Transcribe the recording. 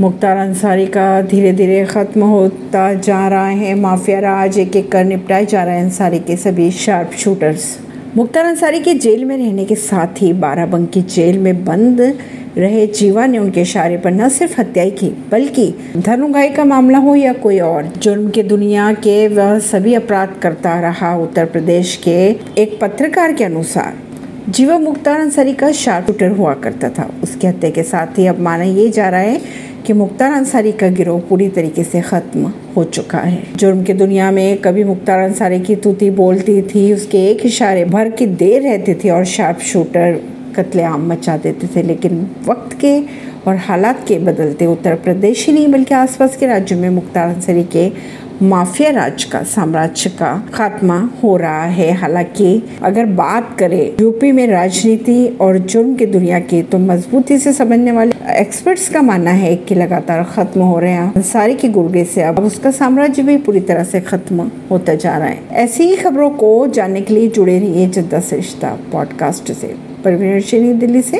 मुख्तार अंसारी का धीरे धीरे ख़त्म होता जा रहा है। माफिया राज एक एक कर निपटाए जा रहे हैं अंसारी के सभी शार्प शूटर्स। मुख्तार अंसारी के जेल में रहने के साथ ही बाराबंकी जेल में बंद रहे जीवा ने उनके इशारे पर न सिर्फ़ हत्या की, बल्कि धनुगाई का मामला हो या कोई और, जुर्म के दुनिया के वह सभी अपराध करता रहा उत्तर प्रदेश के एक पत्रकार के अनुसार। जीवा मुख्तार अंसारी का शार्प शूटर हुआ करता था। उसकी हत्या के साथ ही अब माना ये जा रहा है कि मुख्तार अंसारी का गिरोह पूरी तरीके से ख़त्म हो चुका है। जुर्म की दुनिया में कभी मुख्तार अंसारी की तूती बोलती थी, उसके एक इशारे भर की देर रहती थी और शार्प शूटर कत्लेआम मचा देते थे, लेकिन वक्त के और हालात के बदलते उत्तर प्रदेश ही नहीं, बल्कि आसपास के राज्यों में मुख्तार अंसारी के माफिया राज का साम्राज्य का खात्मा हो रहा है। हालाँकि अगर बात करें यूपी में राजनीति और जुर्म की दुनिया की तो मजबूती से समझने वाले एक्सपर्ट्स का मानना है कि लगातार खत्म हो रहे हैं। अंसारी के गुर्गे से अब उसका साम्राज्य भी पूरी तरह से खत्म होता जा रहा है। ऐसी ही खबरों को जानने के लिए जुड़े रहिए जद्दा सरिश्ता पॉडकास्ट से। परवीन दिल्ली से।